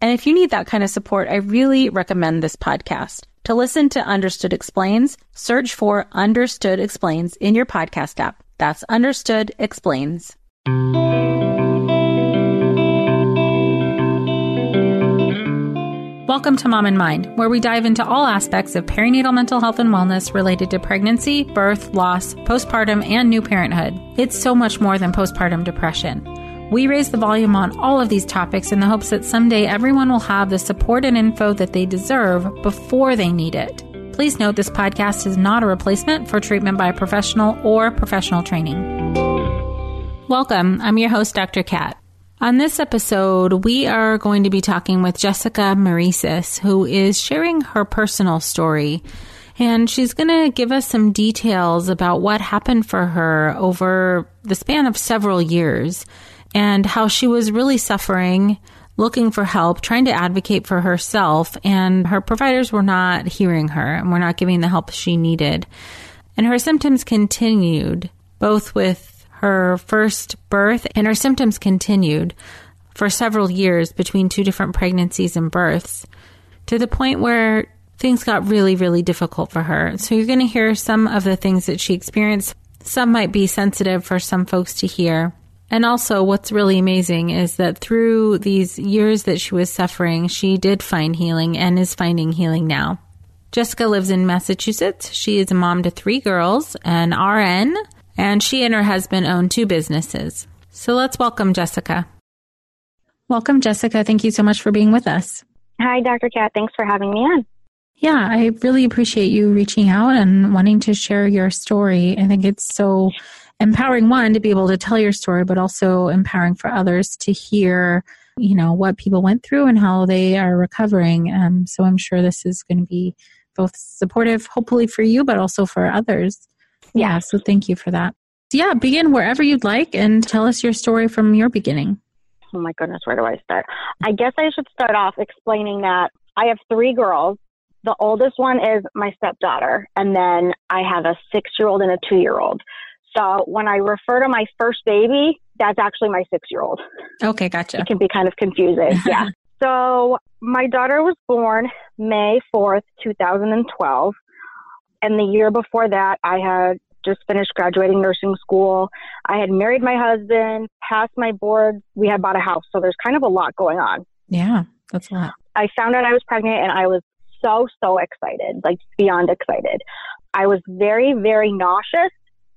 And if you need that kind of support, I really recommend this podcast. To listen to Understood Explains, search for Understood Explains in your podcast app. That's Understood Explains. Welcome to Mom in Mind, where we dive into all aspects of perinatal mental health and wellness related to pregnancy, birth, loss, postpartum, and new parenthood. It's so much more than postpartum depression. We raise the volume on all of these topics in the hopes that someday everyone will have the support and info that they deserve before they need it. Please note this podcast is not a replacement for treatment by a professional or professional training. Welcome. I'm your host, Dr. Kat. On this episode, we are going to be talking with Jessica Marisis, who is sharing her personal story. And she's going to give us some details about what happened for her over the span of several years and how she was really suffering, looking for help, trying to advocate for herself, and her providers were not hearing her and were not giving the help she needed. And her symptoms continued, both with her first birth, and her symptoms continued for several years between two different pregnancies and births to the point where things got really, really difficult for her. So you're going to hear some of the things that she experienced. Some might be sensitive for some folks to hear. And also, what's really amazing is that through these years that she was suffering, she did find healing and is finding healing now. Jessica lives in Massachusetts. She is a mom to three girls, an RN, and she and her husband own two businesses. So let's welcome Jessica. Welcome, Jessica. Thank you so much for being with us. Hi, Dr. Kat. Thanks for having me on. Yeah, I really appreciate you reaching out and wanting to share your story. I think it's so empowering, one, to be able to tell your story, but also empowering for others to hear, you know, what people went through and how they are recovering. Um, so I'm sure this is going to be both supportive, hopefully for you, but also for others. Yeah, so thank you for that. Yeah, begin wherever you'd like and tell us your story from your beginning. Oh my goodness, where do I start? I guess I should start off explaining that I have three girls. The oldest one is my stepdaughter, and then I have a six year old and a two year old. So when I refer to my first baby, that's actually my six year old. Okay, gotcha. It can be kind of confusing. yeah. So my daughter was born May 4th, 2012. And the year before that, I had just finished graduating nursing school. I had married my husband, passed my board. We had bought a house. So there's kind of a lot going on. Yeah, that's a lot. I found out I was pregnant and I was so, so excited, like beyond excited. I was very, very nauseous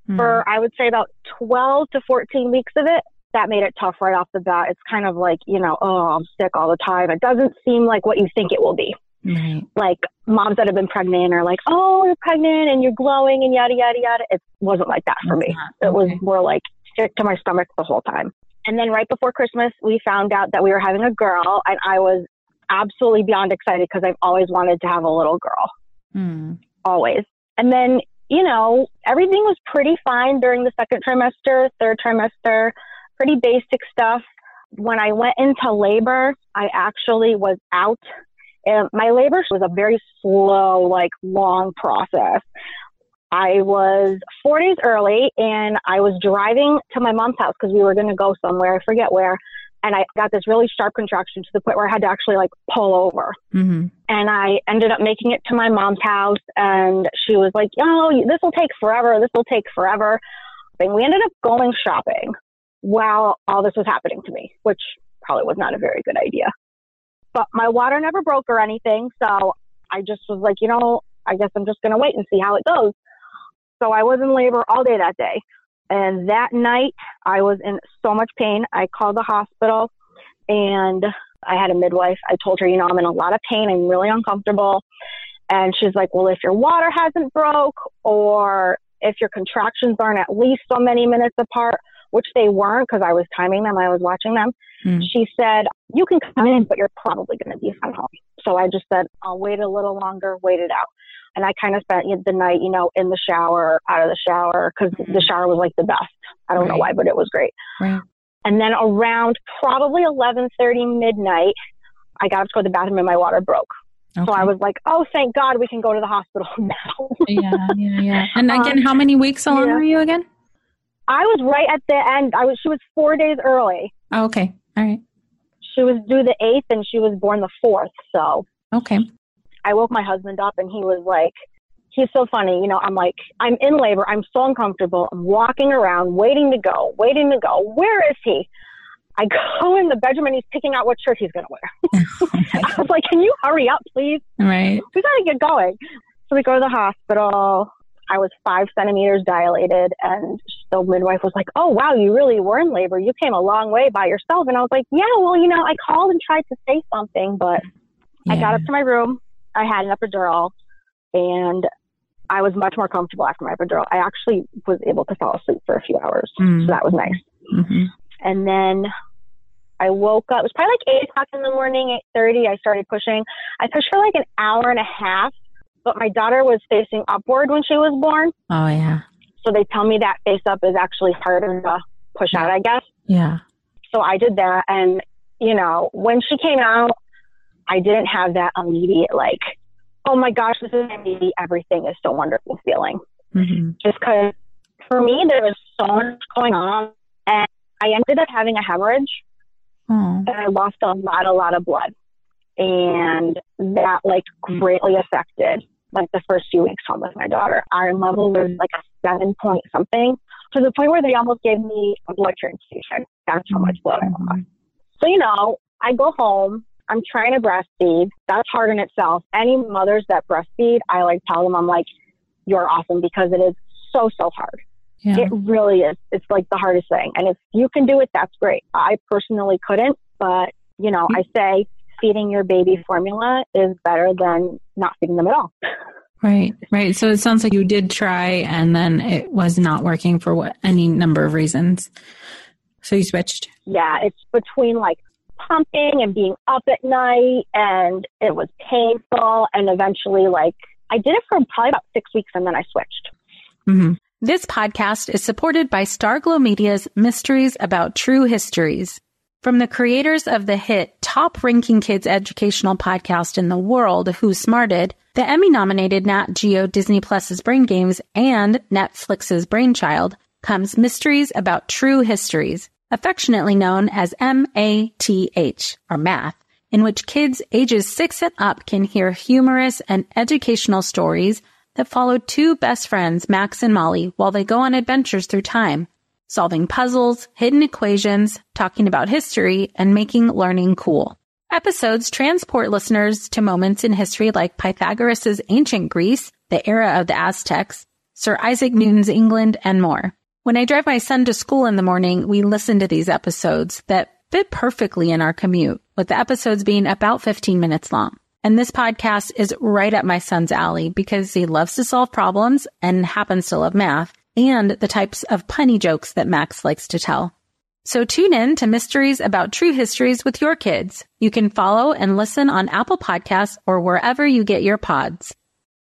mm. for, I would say, about 12 to 14 weeks of it. That made it tough right off the bat. It's kind of like, you know, oh, I'm sick all the time. It doesn't seem like what you think it will be. Right. Like moms that have been pregnant are like, oh, you're pregnant and you're glowing and yada, yada, yada. It wasn't like that for me. It was more like sick to my stomach the whole time. And then right before Christmas, we found out that we were having a girl and I was absolutely beyond excited because I've always wanted to have a little girl. Mm. Always. And then, you know, everything was pretty fine during the second trimester, third trimester, pretty basic stuff. When I went into labor, I actually was out and my labor was a very slow, like long process. I was four days early and I was driving to my mom's house because we were going to go somewhere. I forget where. And I got this really sharp contraction to the point where I had to actually like pull over. Mm-hmm. And I ended up making it to my mom's house and she was like, oh, this will take forever. This will take forever. And we ended up going shopping while all this was happening to me, which probably was not a very good idea but my water never broke or anything. So I just was like, you know, I guess I'm just going to wait and see how it goes. So I was in labor all day that day. And that night, I was in so much pain. I called the hospital and I had a midwife. I told her, you know, I'm in a lot of pain. I'm really uncomfortable. And she's like, well, if your water hasn't broke or if your contractions aren't at least so many minutes apart, which they weren't because I was timing them, I was watching them. Mm. She said, You can come in, but you're probably going to be sent home. So I just said, I'll wait a little longer, wait it out. And I kind of spent the night, you know, in the shower, out of the shower, because mm-hmm. the shower was like the best. I don't right. know why, but it was great. Right. And then around probably 11:30 midnight, I got up to go to the bathroom and my water broke. Okay. So I was like, "Oh, thank God, we can go to the hospital now." yeah, yeah, yeah. And again, um, how many weeks along yeah. were you again? I was right at the end. I was. She was four days early. Oh, okay. All right. She was due the eighth, and she was born the fourth. So. Okay. I woke my husband up, and he was like, "He's so funny." You know, I'm like, I'm in labor. I'm so uncomfortable. I'm walking around, waiting to go, waiting to go. Where is he? I go in the bedroom and he's picking out what shirt he's going to wear. Oh okay. I was like, can you hurry up, please? Right. We got to get going. So we go to the hospital. I was five centimeters dilated, and the midwife was like, "Oh wow, you really were in labor. You came a long way by yourself." And I was like, "Yeah, well, you know, I called and tried to say something, but yeah. I got up to my room. I had an epidural, and I was much more comfortable after my epidural. I actually was able to fall asleep for a few hours, mm-hmm. so that was nice. Mm-hmm. And then I woke up. It was probably like eight o'clock in the morning, eight thirty. I started pushing. I pushed for like an hour and a half but my daughter was facing upward when she was born. Oh, yeah. So they tell me that face up is actually harder to push out, I guess. Yeah. So I did that. And, you know, when she came out, I didn't have that immediate, like, oh my gosh, this is baby. Everything is so wonderful feeling. Mm-hmm. Just because for me, there was so much going on. And I ended up having a hemorrhage. Oh. And I lost a lot, a lot of blood and that like greatly affected like the first few weeks home with my daughter. Iron level was like a seven point something to the point where they almost gave me a blood transfusion. That's how much blood I lost. Mm-hmm. So, you know, I go home. I'm trying to breastfeed. That's hard in itself. Any mothers that breastfeed, I like tell them, I'm like, you're awesome because it is so, so hard. Yeah. It really is. It's like the hardest thing. And if you can do it, that's great. I personally couldn't, but you know, mm-hmm. I say feeding your baby formula is better than not feeding them at all. Right, right. So it sounds like you did try and then it was not working for what any number of reasons. So you switched? Yeah, it's between like pumping and being up at night and it was painful and eventually like I did it for probably about six weeks and then I switched. Mm-hmm. This podcast is supported by Starglow Media's Mysteries About True Histories. From the creators of the hit top ranking kids educational podcast in the world, Who Smarted, the Emmy nominated Nat Geo Disney Plus's Brain Games and Netflix's Brainchild comes Mysteries About True Histories, affectionately known as MATH, or math, in which kids ages six and up can hear humorous and educational stories that follow two best friends, Max and Molly, while they go on adventures through time solving puzzles, hidden equations, talking about history, and making learning cool. Episodes transport listeners to moments in history like Pythagoras' ancient Greece, the era of the Aztecs, Sir Isaac Newton's England, and more. When I drive my son to school in the morning, we listen to these episodes that fit perfectly in our commute, with the episodes being about 15 minutes long. And this podcast is right up my son's alley because he loves to solve problems and happens to love math and the types of punny jokes that Max likes to tell. So tune in to Mysteries About True Histories with your kids. You can follow and listen on Apple Podcasts or wherever you get your pods.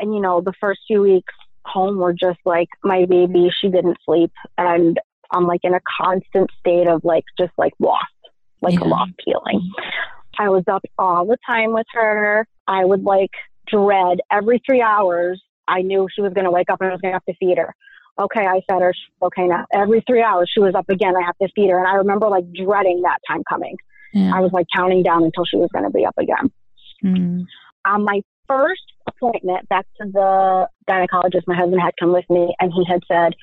And, you know, the first few weeks home were just like my baby, she didn't sleep. And I'm like in a constant state of like, just like lost, like yeah. a lost feeling. I was up all the time with her. I would like dread every three hours. I knew she was going to wake up and I was going to have to feed her. Okay, I fed her. Okay, now every three hours she was up again. I have to feed her. And I remember like dreading that time coming. Yeah. I was like counting down until she was going to be up again. Mm. On my first appointment back to the gynecologist, my husband had come with me and he had said,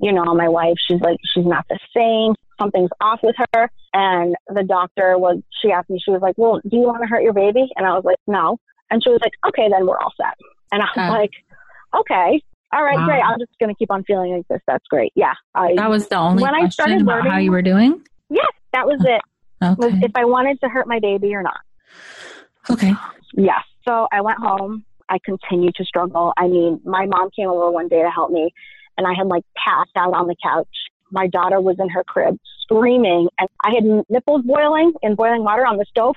you know, my wife, she's like, she's not the same. Something's off with her. And the doctor was, she asked me, she was like, well, do you want to hurt your baby? And I was like, no. And she was like, okay, then we're all set. And I was uh, like, okay, all right, wow. great. I'm just going to keep on feeling like this. That's great. Yeah. I, that was the only when I started about learning, how you were doing? Yes, that was it. Okay. Was if I wanted to hurt my baby or not. Okay. Yeah. So I went home. I continued to struggle. I mean, my mom came over one day to help me, and I had like passed out on the couch. My daughter was in her crib screaming, and I had nipples boiling in boiling water on the stove,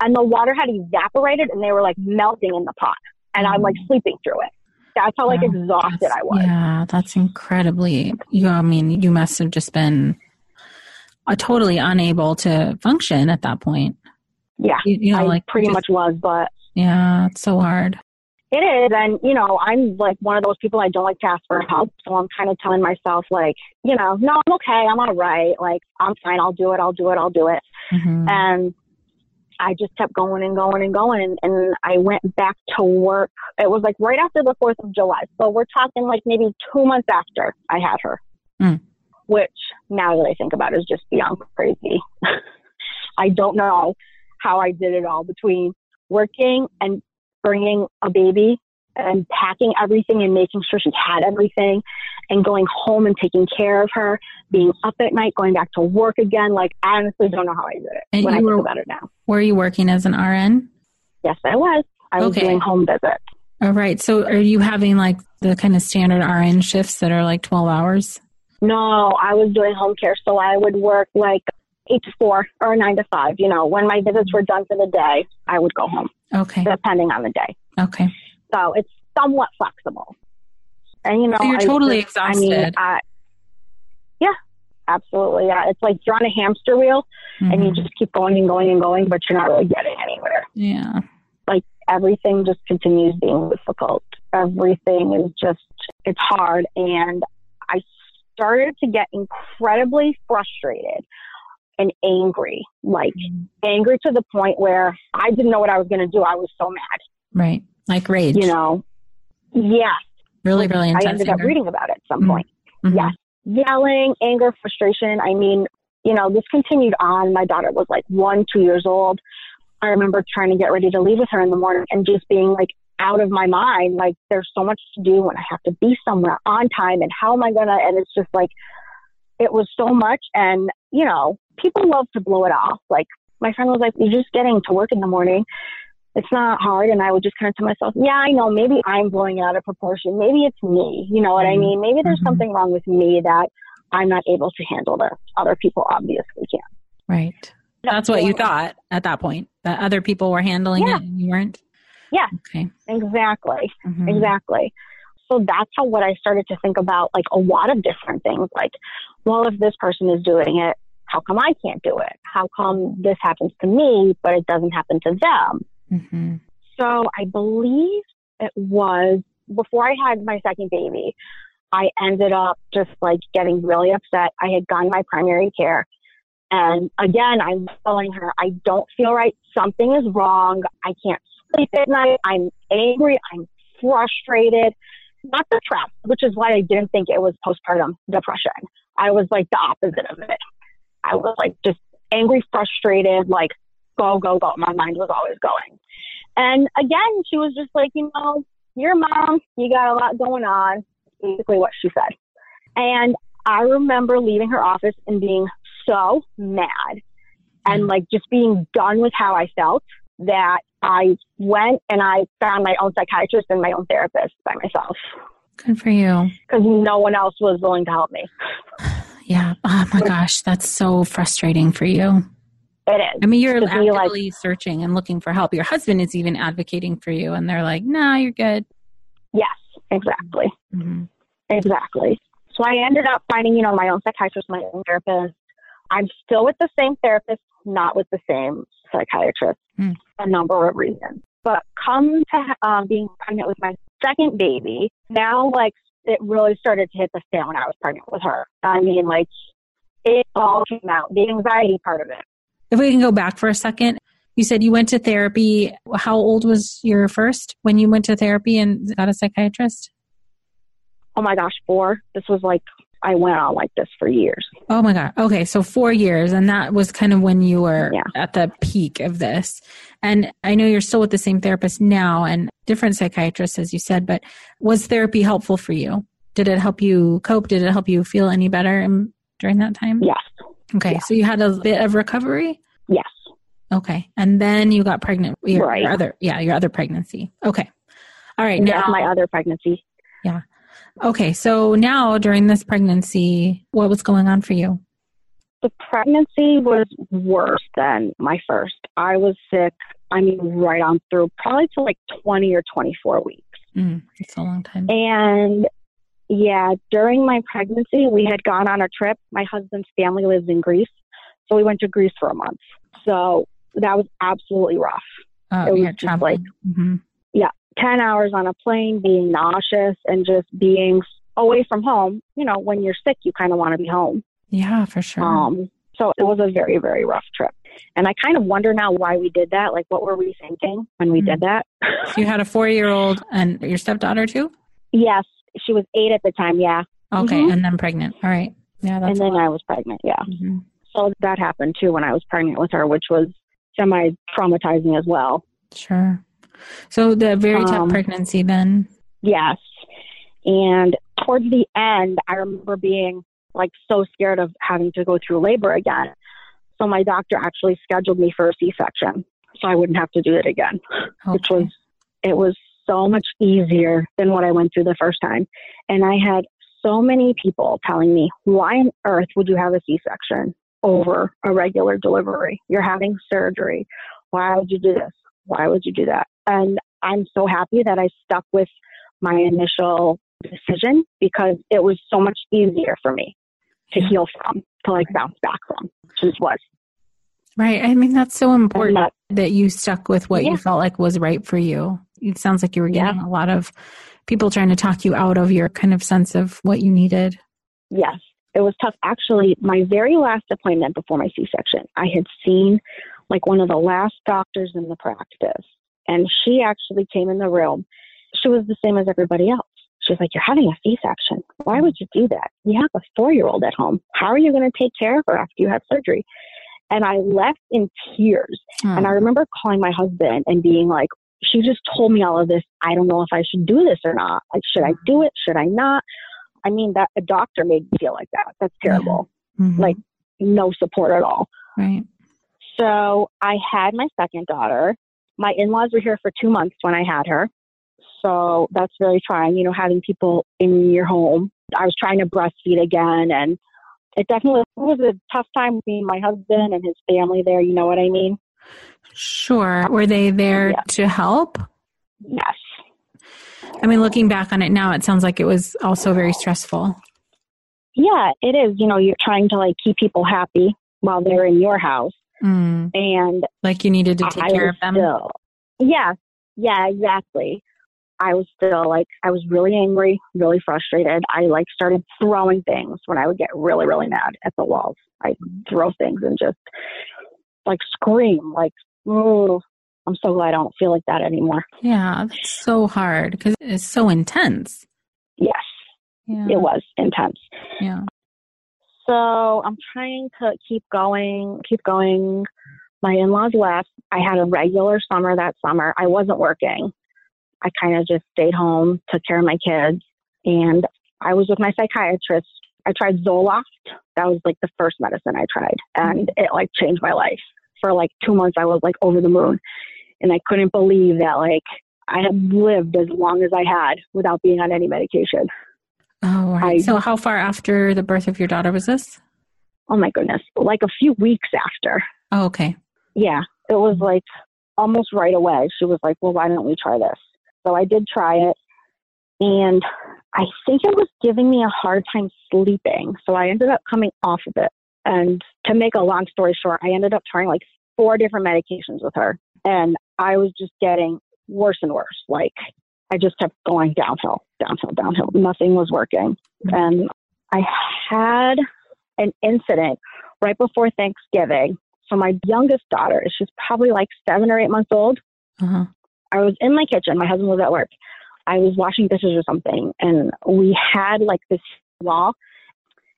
and the water had evaporated, and they were like melting in the pot, and I'm like mm. sleeping through it. That's how like exhausted I was. Yeah, that's incredibly. You, I mean, you must have just been uh, totally unable to function at that point. Yeah, you, you know, I like pretty just, much was, but yeah, it's so hard. It is, and you know, I'm like one of those people I don't like to ask for help, so I'm kind of telling myself like, you know, no, I'm okay, I'm all right, like I'm fine, I'll do it, I'll do it, I'll do it, mm-hmm. and I just kept going and going and going, and, and I went back to work. It was like right after the Fourth of July, so we're talking like maybe two months after I had her, mm. which now that I think about it is just beyond crazy. I don't know how I did it all between working and bringing a baby and packing everything and making sure she had everything and going home and taking care of her, being up at night, going back to work again. Like, I honestly don't know how I did it and when I were, think about it now. Were you working as an RN? Yes, I was. I was okay. doing home visits. All right. So are you having like the kind of standard RN shifts that are like 12 hours? No, I was doing home care. So I would work like eight to four or nine to five. You know, when my visits were done for the day, I would go home. Okay. Depending on the day. Okay. So it's somewhat flexible. And you know, so you're totally exhausted. I mean, I, yeah, absolutely. Yeah, it's like you're on a hamster wheel, mm-hmm. and you mm-hmm. just keep going and going and going, but you're not really getting anywhere. Yeah. Like everything just continues being difficult. Everything is just it's hard, and I started to get incredibly frustrated and angry, like mm-hmm. angry to the point where I didn't know what I was going to do. I was so mad. Right. Like rage. You know, yes. Really, really intense. I ended anger. up reading about it at some mm-hmm. point. Mm-hmm. Yes. Yelling, anger, frustration. I mean, you know, this continued on. My daughter was like one, two years old. I remember trying to get ready to leave with her in the morning and just being like out of my mind. Like, there's so much to do and I have to be somewhere on time. And how am I going to? And it's just like, it was so much. And, you know, people love to blow it off. Like, my friend was like, You're just getting to work in the morning it's not hard. And I would just kind of tell myself, yeah, I know, maybe I'm blowing it out of proportion. Maybe it's me. You know what mm-hmm. I mean? Maybe there's mm-hmm. something wrong with me that I'm not able to handle that other people obviously can. Right. That's what you thought at that point, that other people were handling yeah. it and you weren't? Yeah. Okay. Exactly. Mm-hmm. Exactly. So that's how what I started to think about like a lot of different things. Like, well, if this person is doing it, how come I can't do it? How come this happens to me, but it doesn't happen to them? Mm-hmm. So I believe it was before I had my second baby, I ended up just like getting really upset. I had gone to my primary care. And again, I'm telling her, I don't feel right. Something is wrong. I can't sleep at night. I'm angry. I'm frustrated. Not depressed, which is why I didn't think it was postpartum depression. I was like the opposite of it. I was like just angry, frustrated, like go, go, go. My mind was always going. And again, she was just like, you know, your mom, you got a lot going on. Basically, what she said. And I remember leaving her office and being so mad and like just being done with how I felt that I went and I found my own psychiatrist and my own therapist by myself. Good for you. Because no one else was willing to help me. Yeah. Oh my gosh, that's so frustrating for you. It is. I mean, you're actively like, searching and looking for help. Your husband is even advocating for you, and they're like, "No, nah, you're good." Yes, exactly, mm-hmm. exactly. So I ended up finding, you know, my own psychiatrist, my own therapist. I'm still with the same therapist, not with the same psychiatrist. Mm. A number of reasons, but come to um, being pregnant with my second baby, now like it really started to hit the fan when I was pregnant with her. I mean, like it all came out, the anxiety part of it. If we can go back for a second, you said you went to therapy. How old was your first when you went to therapy and got a psychiatrist? Oh my gosh, four. This was like I went on like this for years. Oh my God. Okay. So four years. And that was kind of when you were yeah. at the peak of this. And I know you're still with the same therapist now and different psychiatrists, as you said, but was therapy helpful for you? Did it help you cope? Did it help you feel any better in, during that time? Yes. Okay. So you had a bit of recovery? Yes. Okay. And then you got pregnant. Your, right. Your other, yeah, your other pregnancy. Okay. All right. Now, my other pregnancy. Yeah. Okay, so now during this pregnancy, what was going on for you? The pregnancy was worse than my first. I was sick, I mean, right on through, probably to like 20 or 24 weeks. Mm, it's a long time. And yeah, during my pregnancy, we had gone on a trip. My husband's family lives in Greece. So we went to Greece for a month. So that was absolutely rough. Oh, it was yeah, just like, mm-hmm. 10 hours on a plane, being nauseous and just being away from home. You know, when you're sick, you kind of want to be home. Yeah, for sure. Um, so it was a very, very rough trip. And I kind of wonder now why we did that. Like, what were we thinking when we mm-hmm. did that? so you had a four year old and your stepdaughter too? Yes. She was eight at the time. Yeah. Okay. Mm-hmm. And then pregnant. All right. Yeah. and then I was pregnant. Yeah. Mm-hmm. So that happened too when I was pregnant with her, which was semi traumatizing as well. Sure. So the very tough um, pregnancy then? Yes. And towards the end, I remember being like so scared of having to go through labor again. So my doctor actually scheduled me for a C-section so I wouldn't have to do it again, okay. which was, it was so much easier than what I went through the first time. And I had so many people telling me, why on earth would you have a C-section over a regular delivery? You're having surgery. Why would you do this? Why would you do that? And I'm so happy that I stuck with my initial decision because it was so much easier for me to heal from, to like bounce back from, which was. Right. I mean, that's so important that, that, you stuck with what yeah. you felt like was right for you. It sounds like you were getting yeah. a lot of people trying to talk you out of your kind of sense of what you needed. Yes. It was tough. Actually, my very last appointment before my C section, I had seen like one of the last doctors in the practice and she actually came in the room. She was the same as everybody else. She's like, You're having a C section. Why would you do that? You have a four year old at home. How are you going to take care of her after you have surgery? And I left in tears. Hmm. And I remember calling my husband and being like, She just told me all of this. I don't know if I should do this or not. Like, should I do it? Should I not? I mean, that a doctor made me feel like that. That's terrible. Mm-hmm. Like, no support at all. Right. So I had my second daughter my in laws were here for two months when I had her. So that's very trying, you know, having people in your home. I was trying to breastfeed again, and it definitely was a tough time with me my husband and his family there. You know what I mean? Sure. Were they there yeah. to help? Yes. I mean, looking back on it now, it sounds like it was also very stressful. Yeah, it is. You know, you're trying to like keep people happy while they're in your house. Mm. And like you needed to take I care of them. Still, yeah, yeah, exactly. I was still like, I was really angry, really frustrated. I like started throwing things when I would get really, really mad at the walls. I throw things and just like scream, like, oh, I'm so glad I don't feel like that anymore. Yeah, it's so hard because it's so intense. Yes, yeah. it was intense. Yeah. So I'm trying to keep going, keep going. My in laws left. I had a regular summer that summer. I wasn't working. I kind of just stayed home, took care of my kids, and I was with my psychiatrist. I tried Zoloft. That was like the first medicine I tried, and it like changed my life. For like two months, I was like over the moon, and I couldn't believe that like I had lived as long as I had without being on any medication. Oh, right. I, so, how far after the birth of your daughter was this? Oh my goodness, like a few weeks after. Oh, okay. Yeah, it was like almost right away. She was like, "Well, why don't we try this?" So I did try it, and I think it was giving me a hard time sleeping. So I ended up coming off of it. And to make a long story short, I ended up trying like four different medications with her, and I was just getting worse and worse. Like I just kept going downhill, downhill, downhill. Nothing was working. Mm-hmm. And I had an incident right before Thanksgiving. So my youngest daughter, she's probably like seven or eight months old. Uh-huh. I was in my kitchen. My husband was at work. I was washing dishes or something, and we had like this wall,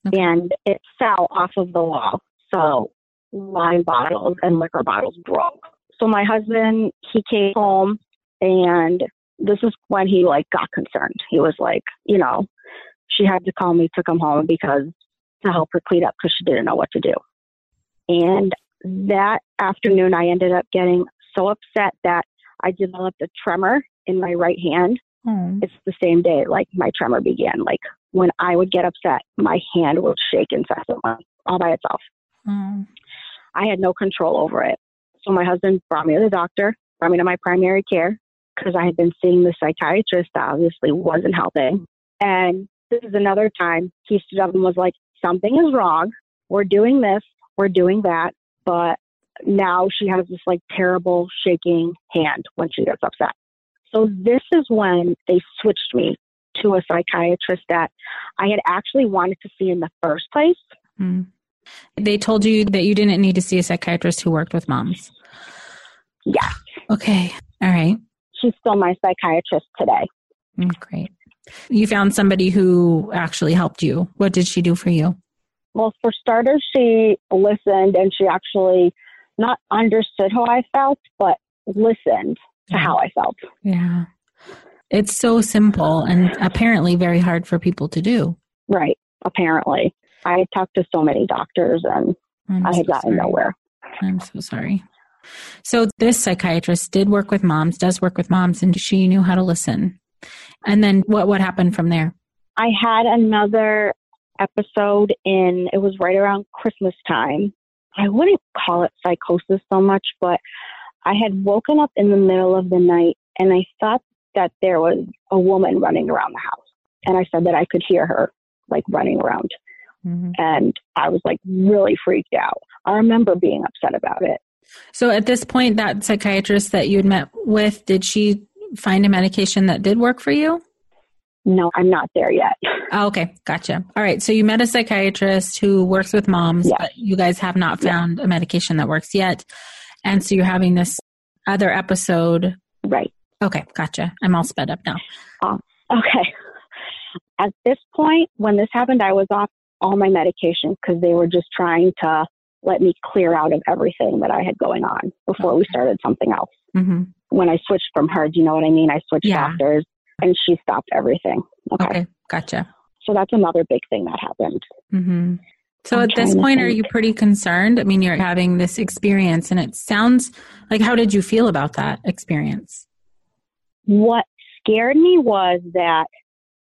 okay. and it fell off of the wall. So wine bottles and liquor bottles broke. So my husband, he came home, and this is when he like got concerned. He was like, you know, she had to call me to come home because to help her clean up because she didn't know what to do. And that afternoon, I ended up getting so upset that I developed a tremor in my right hand. Mm. It's the same day like my tremor began. Like when I would get upset, my hand would shake incessantly all by itself. Mm. I had no control over it. So my husband brought me to the doctor, brought me to my primary care because I had been seeing the psychiatrist that obviously wasn't helping. And this is another time he stood up and was like, something is wrong. We're doing this, we're doing that. But now she has this like terrible shaking hand when she gets upset. So this is when they switched me to a psychiatrist that I had actually wanted to see in the first place. Mm. They told you that you didn't need to see a psychiatrist who worked with moms. Yeah. Okay. All right. She's still my psychiatrist today. Mm, great. You found somebody who actually helped you. What did she do for you? Well, for starters, she listened and she actually not understood how I felt, but listened to how I felt. Yeah. It's so simple and apparently very hard for people to do. Right. Apparently. I talked to so many doctors and I'm I had so gotten sorry. nowhere. I'm so sorry. So this psychiatrist did work with moms, does work with moms, and she knew how to listen. And then what what happened from there? I had another episode in it was right around Christmas time. I wouldn't call it psychosis so much, but I had woken up in the middle of the night and I thought that there was a woman running around the house. And I said that I could hear her like running around. Mm-hmm. And I was like really freaked out. I remember being upset about it. So at this point, that psychiatrist that you had met with, did she find a medication that did work for you? No, I'm not there yet. Oh, okay, gotcha. All right, so you met a psychiatrist who works with moms, but you guys have not found yeah. a medication that works yet. And so you're having this other episode. Right. Okay, gotcha. I'm all sped up now. Um, okay. At this point, when this happened, I was off all my medication because they were just trying to let me clear out of everything that I had going on before okay. we started something else. Mm-hmm. When I switched from her, do you know what I mean? I switched yeah. doctors and she stopped everything. Okay. okay. Gotcha. So that's another big thing that happened. Mm-hmm. So I'm at this point, are you pretty concerned? I mean, you're having this experience, and it sounds like how did you feel about that experience? What scared me was that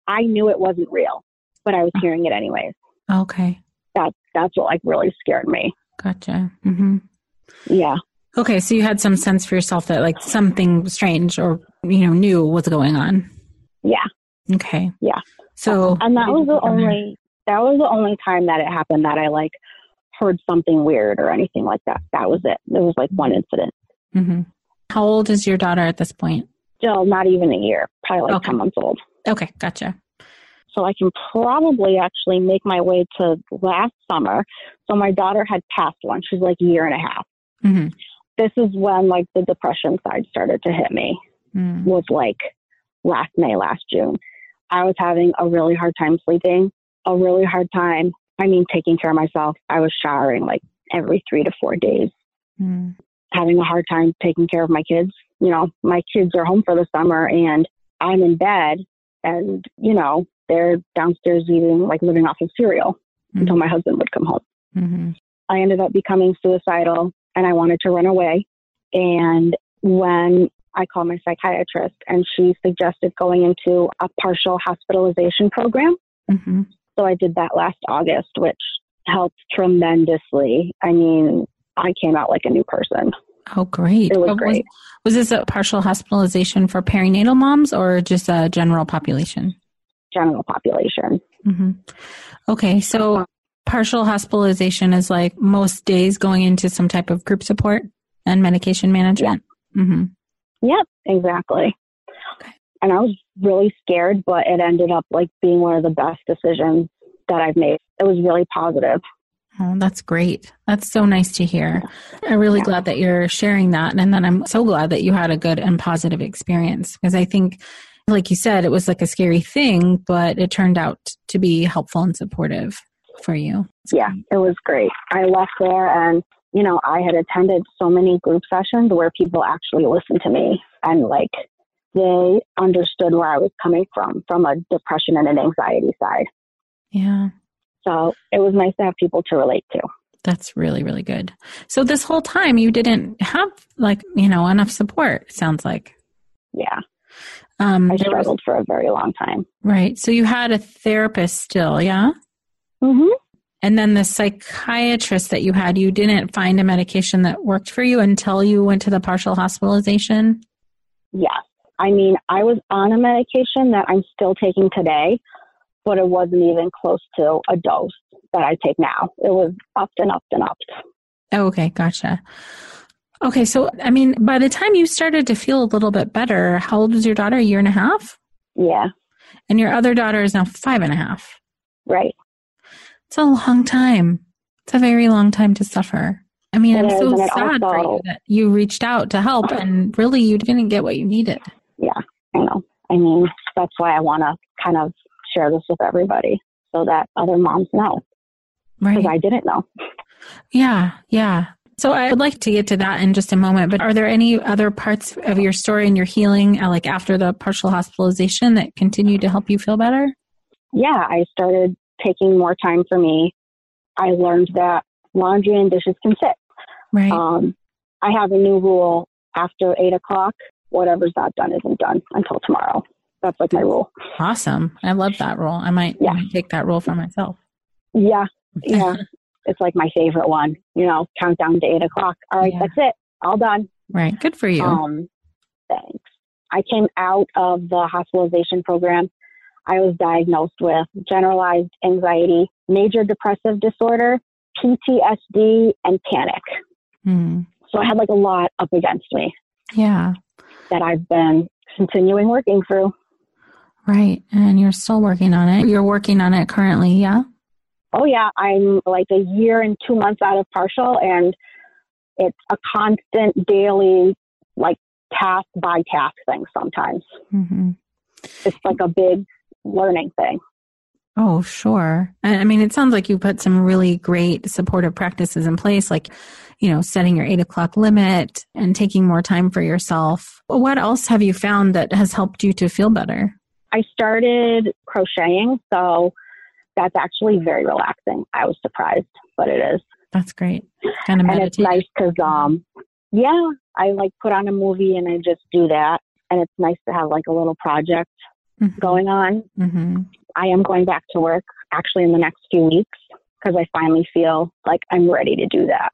I knew it wasn't real, but I was hearing it anyways. Okay. That that's what like really scared me. Gotcha. Mm-hmm. Yeah. Okay, so you had some sense for yourself that like something strange or you know new was going on. Yeah. Okay. Yeah. So and that was the only that was the only time that it happened that I like heard something weird or anything like that. That was it. There was like one incident. Mm-hmm. How old is your daughter at this point? Still not even a year, probably like okay. 10 months old. Okay, gotcha. So I can probably actually make my way to last summer. So my daughter had passed one. She's like a year and a half. Mm-hmm. This is when like the depression side started to hit me. Mm. Was like last May, last June. I was having a really hard time sleeping a really hard time. I mean, taking care of myself. I was showering like every three to four days. Mm. Having a hard time taking care of my kids, you know, my kids are home for the summer and I'm in bed and, you know, they're downstairs eating, like living off of cereal mm-hmm. until my husband would come home. Mm-hmm. I ended up becoming suicidal and I wanted to run away. And when I called my psychiatrist and she suggested going into a partial hospitalization program. Mm-hmm. So I did that last August, which helped tremendously. I mean, I came out like a new person. Oh, great. It was great. Was, was, this a partial hospitalization for perinatal moms or just a general population? General population. Mm-hmm. Okay, so partial hospitalization is like most days going into some type of group support and medication management. Yeah. Mm-hmm. Yep, exactly. Okay. And I was really scared, but it ended up like being one of the best decisions that I've made. It was really positive. Oh, that's great. That's so nice to hear. I'm really yeah. glad that you're sharing that. And then I'm so glad that you had a good and positive experience because I think, like you said, it was like a scary thing, but it turned out to be helpful and supportive for you. yeah, it was great. I left there and, you know, I had attended so many group sessions where people actually listened to me and like they understood where I was coming from, from a depression and an anxiety side. Yeah. So it was nice to have people to relate to. That's really, really good. So this whole time you didn't have like, you know, enough support, sounds like. Yeah. Um, I struggled for a very long time. Right. So you had a therapist still, yeah? Mm-hmm. And then the psychiatrist that you had, you didn't find a medication that worked for you until you went to the partial hospitalization? Yes. I mean, I was on a medication that I'm still taking today, but it wasn't even close to a dose that I take now. It was up and up and up. Oh, okay, gotcha. Okay, so I mean, by the time you started to feel a little bit better, how old was your daughter? A year and a half? Yeah. And your other daughter is now five and a half. Right. It's a long time. It's a very long time to suffer. I mean, it I'm is, so sad also, for you that you reached out to help and really you didn't get what you needed. Yeah, I know. I mean, that's why I want to kind of share this with everybody so that other moms know. Right. Because I didn't know. Yeah, yeah. So I would like to get to that in just a moment, but are there any other parts of your story and your healing, uh, like after the partial hospitalization, that continued to help you feel better? Yeah, I started taking more time for me. I learned that laundry and dishes can sit. Right. Um, I have a new rule after eight o'clock, whatever's not done isn't done until tomorrow that's like my rule. Awesome. I love that rule. I might, yeah. I might take that rule for myself. Yeah. Yeah. It's like my favorite one, you know, countdown to eight o'clock. All right, yeah. that's it. All done. Right. Good for you. Um, thanks. I came out of the hospitalization program. I was diagnosed with generalized anxiety, major depressive disorder, PTSD, and panic. Mm. So I had like a lot up against me. Yeah. That I've been continuing working through. Right. And you're still working on it. You're working on it currently, yeah? Oh, yeah. I'm like a year and two months out of partial, and it's a constant daily, like, task by task thing sometimes. Mm-hmm. It's like a big learning thing. Oh, sure. I mean, it sounds like you put some really great supportive practices in place, like, you know, setting your eight o'clock limit and taking more time for yourself. What else have you found that has helped you to feel better? I started crocheting, so that's actually very relaxing. I was surprised, but it is. That's great. Kind of and it's nice because, um, yeah, I like put on a movie and I just do that, and it's nice to have like a little project mm-hmm. going on. Mm-hmm. I am going back to work actually in the next few weeks because I finally feel like I'm ready to do that.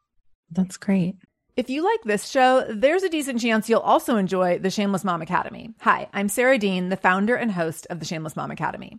That's great. If you like this show, there's a decent chance you'll also enjoy the Shameless Mom Academy. Hi, I'm Sarah Dean, the founder and host of the Shameless Mom Academy.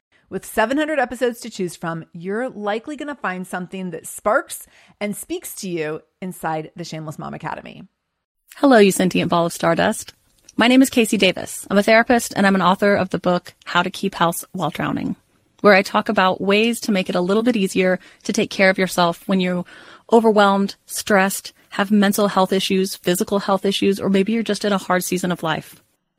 With 700 episodes to choose from, you're likely going to find something that sparks and speaks to you inside the Shameless Mom Academy. Hello, you sentient ball of stardust. My name is KC Davis. I'm a therapist and I'm an author of the book How to Keep House While Drowning, where I talk about ways to make it a little bit easier to take care of yourself when you're overwhelmed, stressed, have mental health issues, physical health issues, or maybe you're just in a hard season of life.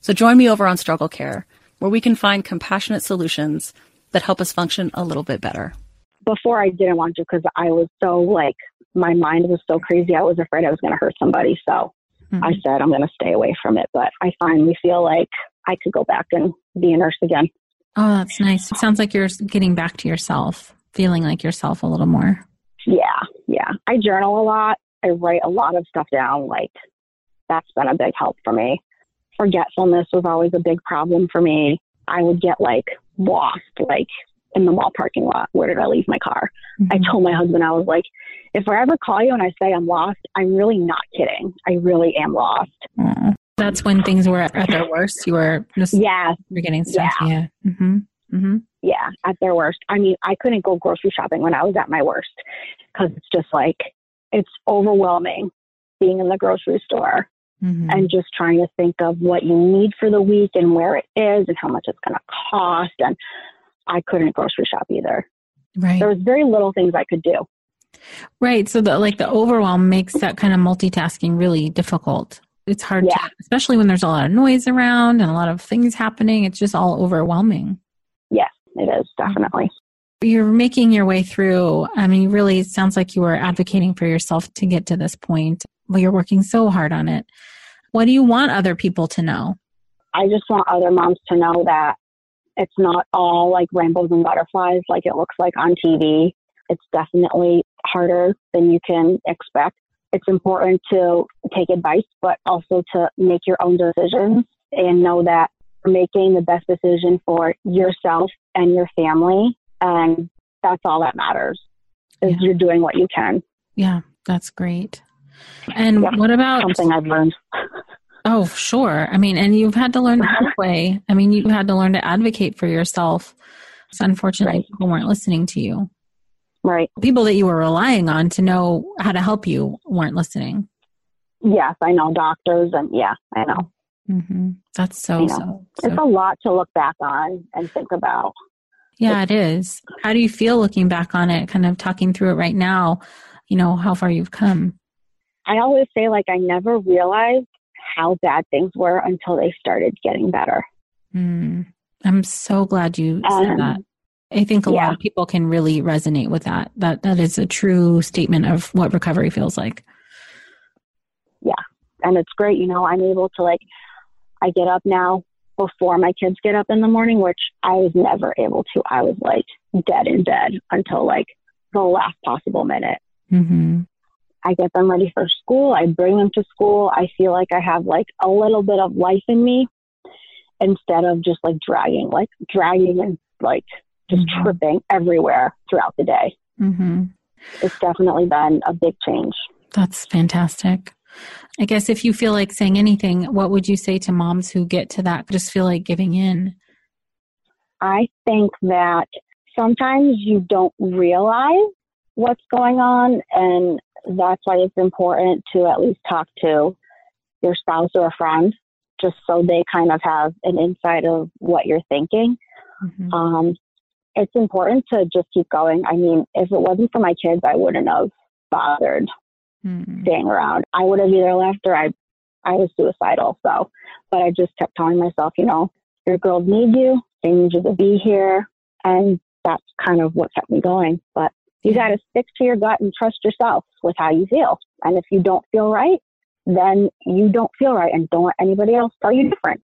So join me over on Struggle Care, where we can find compassionate solutions that help us function a little bit better. Before I didn't want to because I was so like, my mind was so crazy. I was afraid I was going to hurt somebody. So Mm-hmm. I said, I'm going to stay away from it. But I finally feel like I could go back and be a nurse again. Oh, that's nice. It sounds like you're getting back to yourself, feeling like yourself a little more. Yeah, yeah. I journal a lot. I write a lot of stuff down. Like, that's been a big help for me. Forgetfulness was always a big problem for me. I would get like lost, like in the mall parking lot. Where did I leave my car? Mm-hmm. I told my husband, I was like, if I ever call you and I say I'm lost, I'm really not kidding. I really am lost. Mm. That's when things were at their worst. You were just yeah, you're getting stuff. Yeah. Yeah. Mm-hmm. Mm-hmm. yeah, at their worst. I mean, I couldn't go grocery shopping when I was at my worst because it's just like it's overwhelming being in the grocery store mm-hmm. and just trying to think of what you need for the week and where it is and how much it's going to cost. And I couldn't grocery shop either. Right. There was very little things I could do. Right. So the like the overwhelm makes that kind of multitasking really difficult. It's hard yeah. to especially when there's a lot of noise around and a lot of things happening. It's just all overwhelming. Yes, it is, definitely. You're making your way through. I mean, really it sounds like you were advocating for yourself to get to this point. But you're working so hard on it. What do you want other people to know? I just want other moms to know that it's not all like rainbows and butterflies like it looks like on TV. It's definitely harder than you can expect. It's important to take advice, but also to make your own decisions and know that you're making the best decision for yourself and your family. And that's all that matters is yeah. you're doing what you can. Yeah, that's great. And yeah, what about something I've learned? Oh, sure. I mean, and you've had to learn hard way. I mean, you had to learn to advocate for yourself. So unfortunately, right. people weren't listening to you. Right. People that you were relying on to know how to help you weren't listening. Yes, I know doctors, and yeah, I know. Mm-hmm. That's so, so, so. It's a lot to look back on and think about. Yeah, it's, it is. How do you feel looking back on it, kind of talking through it right now? You know, how far you've come. I always say, like, I never realized how bad things were until they started getting better. Mm. I'm so glad you said um, that. I think a yeah. lot of people can really resonate with that. That that is a true statement of what recovery feels like. Yeah. And it's great, you know, I'm able to like I get up now before my kids get up in the morning, which I was never able to. I was like dead in bed until like the last possible minute. Mm-hmm. I get them ready for school. I bring them to school. I feel like I have like a little bit of life in me instead of just like dragging, like dragging and like just mm-hmm. tripping everywhere throughout the day. Mm-hmm. It's definitely been a big change. That's fantastic. I guess if you feel like saying anything, what would you say to moms who get to that, just feel like giving in? I think that sometimes you don't realize what's going on, and that's why it's important to at least talk to your spouse or a friend just so they kind of have an insight of what you're thinking. Mm-hmm. Um, it's important to just keep going. I mean, if it wasn't for my kids, I wouldn't have bothered mm-hmm. staying around. I would have either left or I, I was suicidal. So, but I just kept telling myself, you know, your girls need you. They need you to be here. And that's kind of what kept me going. But You got to stick to your gut and trust yourself with how you feel. And if you don't feel right, then you don't feel right and don't let anybody else tell you different.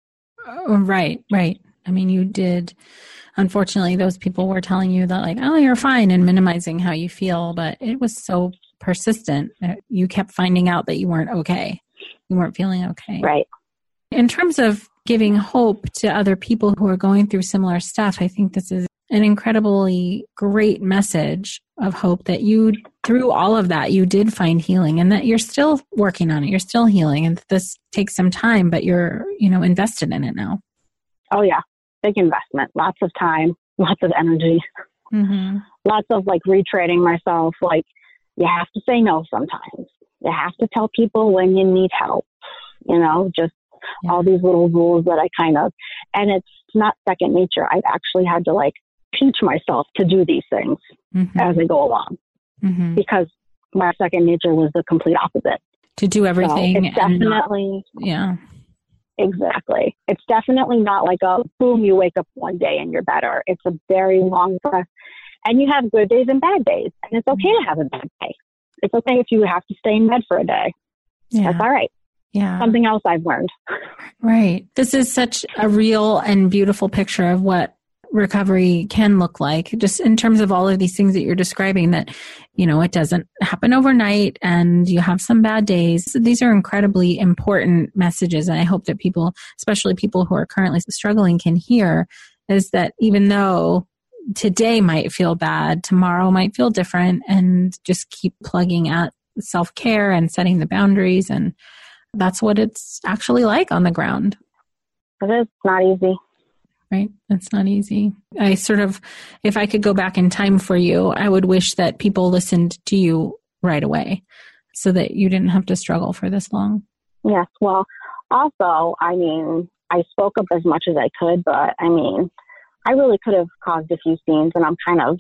Oh, right, right. I mean, you did. Unfortunately, those people were telling you that, like, oh, you're fine and minimizing how you feel, but it was so persistent. Uh, you kept finding out that you weren't okay. You weren't feeling okay. Right. In terms of giving hope to other people who are going through similar stuff, I think this is an incredibly great message of hope that you, through all of that, you did find healing and that you're still working on it. You're still healing and this takes some time, but you're, you know, invested in it now. Oh, yeah. Big investment. Lots of time, lots of energy, mm-hmm. lots of like retraining myself. Like, you have to say no sometimes. You have to tell people when you need help. You know, just yeah. all these little rules that I kind of, and it's not second nature. I've actually had to like teach myself to do these things mm-hmm. as I go along mm-hmm. because my second nature was the complete opposite. To do everything. So it's definitely. Not, yeah. Exactly. It's definitely not like a boom, you wake up one day and you're better. It's a very long process. And you have good days and bad days. And it's okay to have a bad day. It's okay if you have to stay in bed for a day. Yeah. That's all right. Yeah. Something else I've learned. Right. This is such a real and beautiful picture of what recovery can look like just in terms of all of these things that you're describing that you know it doesn't happen overnight and you have some bad days. These are incredibly important messages. And i hope that people especially people who are currently struggling can hear is that even though today might feel bad tomorrow might feel different and just keep plugging at self-care and setting the boundaries. And that's what it's actually like on the ground. It is not easy right? That's not easy. I sort of, if I could go back in time for you, I would wish that people listened to you right away so that you didn't have to struggle for this long. Yes. Well, also, I mean, I spoke up as much as I could, but I mean, I really could have caused a few scenes, and I'm kind of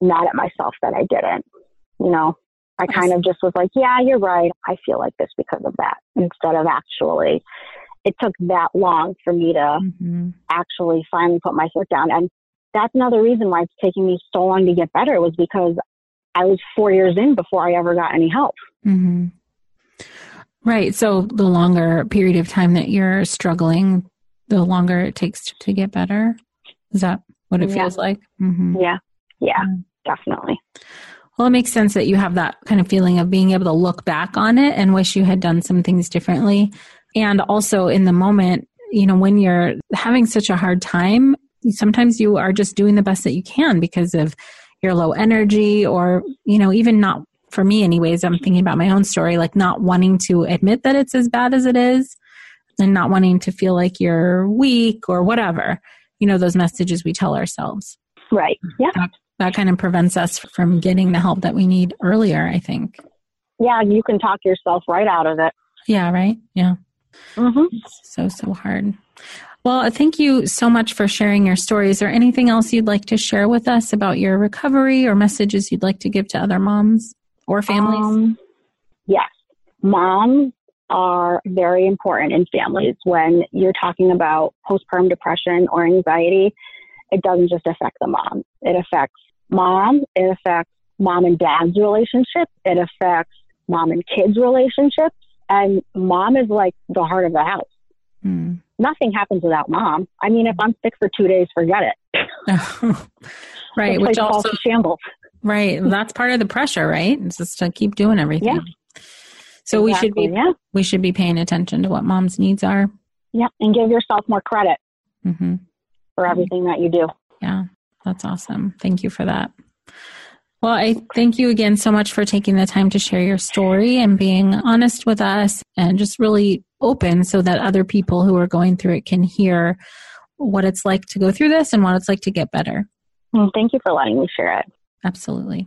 mad at myself that I didn't. You know, I kind of just was like, yeah, you're right. I feel like this because of that, instead of actually it took that long for me to mm-hmm. actually finally put my foot down. And that's another reason why it's taking me so long to get better was because I was four years in before I ever got any help. Mm-hmm. Right. So the longer period of time that you're struggling, the longer it takes to get better. Is that what it yeah. feels like? Mm-hmm. Yeah. Yeah, definitely. Well, it makes sense that you have that kind of feeling of being able to look back on it and wish you had done some things differently. And also in the moment, you know, when you're having such a hard time, sometimes you are just doing the best that you can because of your low energy or, you know, even not for me anyways, I'm thinking about my own story, like not wanting to admit that it's as bad as it is and not wanting to feel like you're weak or whatever. You know, those messages we tell ourselves. Right. Yeah. That, that kind of prevents us from getting the help that we need earlier, I think. Yeah, you can talk yourself right out of it. Yeah, right? Yeah. Mm-hmm. So, so hard. Well, thank you so much for sharing your story. Is there anything else you'd like to share with us about your recovery or messages you'd like to give to other moms or families? Um, yes. Moms are very important in families. When you're talking about postpartum depression or anxiety, it doesn't just affect the mom. It affects mom, it affects mom and dad's relationship, it affects mom and kids' relationships, and mom is like the heart of the house. Mm. Nothing happens without mom. I mean, if I'm sick for two days, forget it. right. Which also shambles. Right. That's part of the pressure, right? It's just to keep doing everything. Yeah. So exactly, we should be yeah. we should be paying attention to what mom's needs are. Yeah, and give yourself more credit mm-hmm. for everything that you do. Yeah, that's awesome. Thank you for that. Well, I thank you again so much for taking the time to share your story and being honest with us and just really open so that other people who are going through it can hear what it's like to go through this and what it's like to get better. Well, thank you for letting me share it. Absolutely.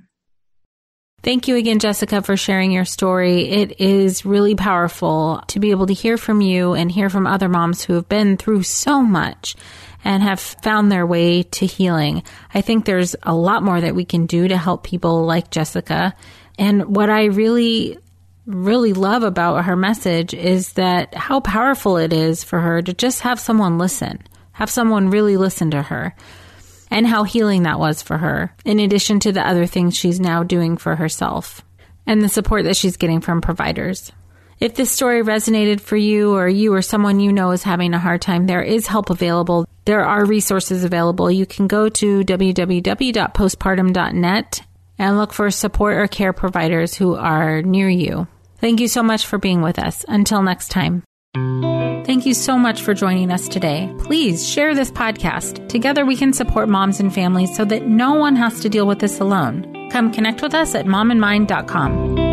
Thank you again, Jessica, for sharing your story. It is really powerful to be able to hear from you and hear from other moms who have been through so much and have found their way to healing. I think there's a lot more that we can do to help people like Jessica. And what I really, really love about her message is that how powerful it is for her to just have someone listen, have someone really listen to her. and how healing that was for her, in addition to the other things she's now doing for herself and the support that she's getting from providers. If this story resonated for you or you or someone you know is having a hard time, there is help available. There are resources available. You can go to www.postpartum.net and look for support or care providers who are near you. Thank you so much for being with us. Until next time. Thank you so much for joining us today. Please share this podcast. Together we can support moms and families so that no one has to deal with this alone. Come connect with us at momandmind.com.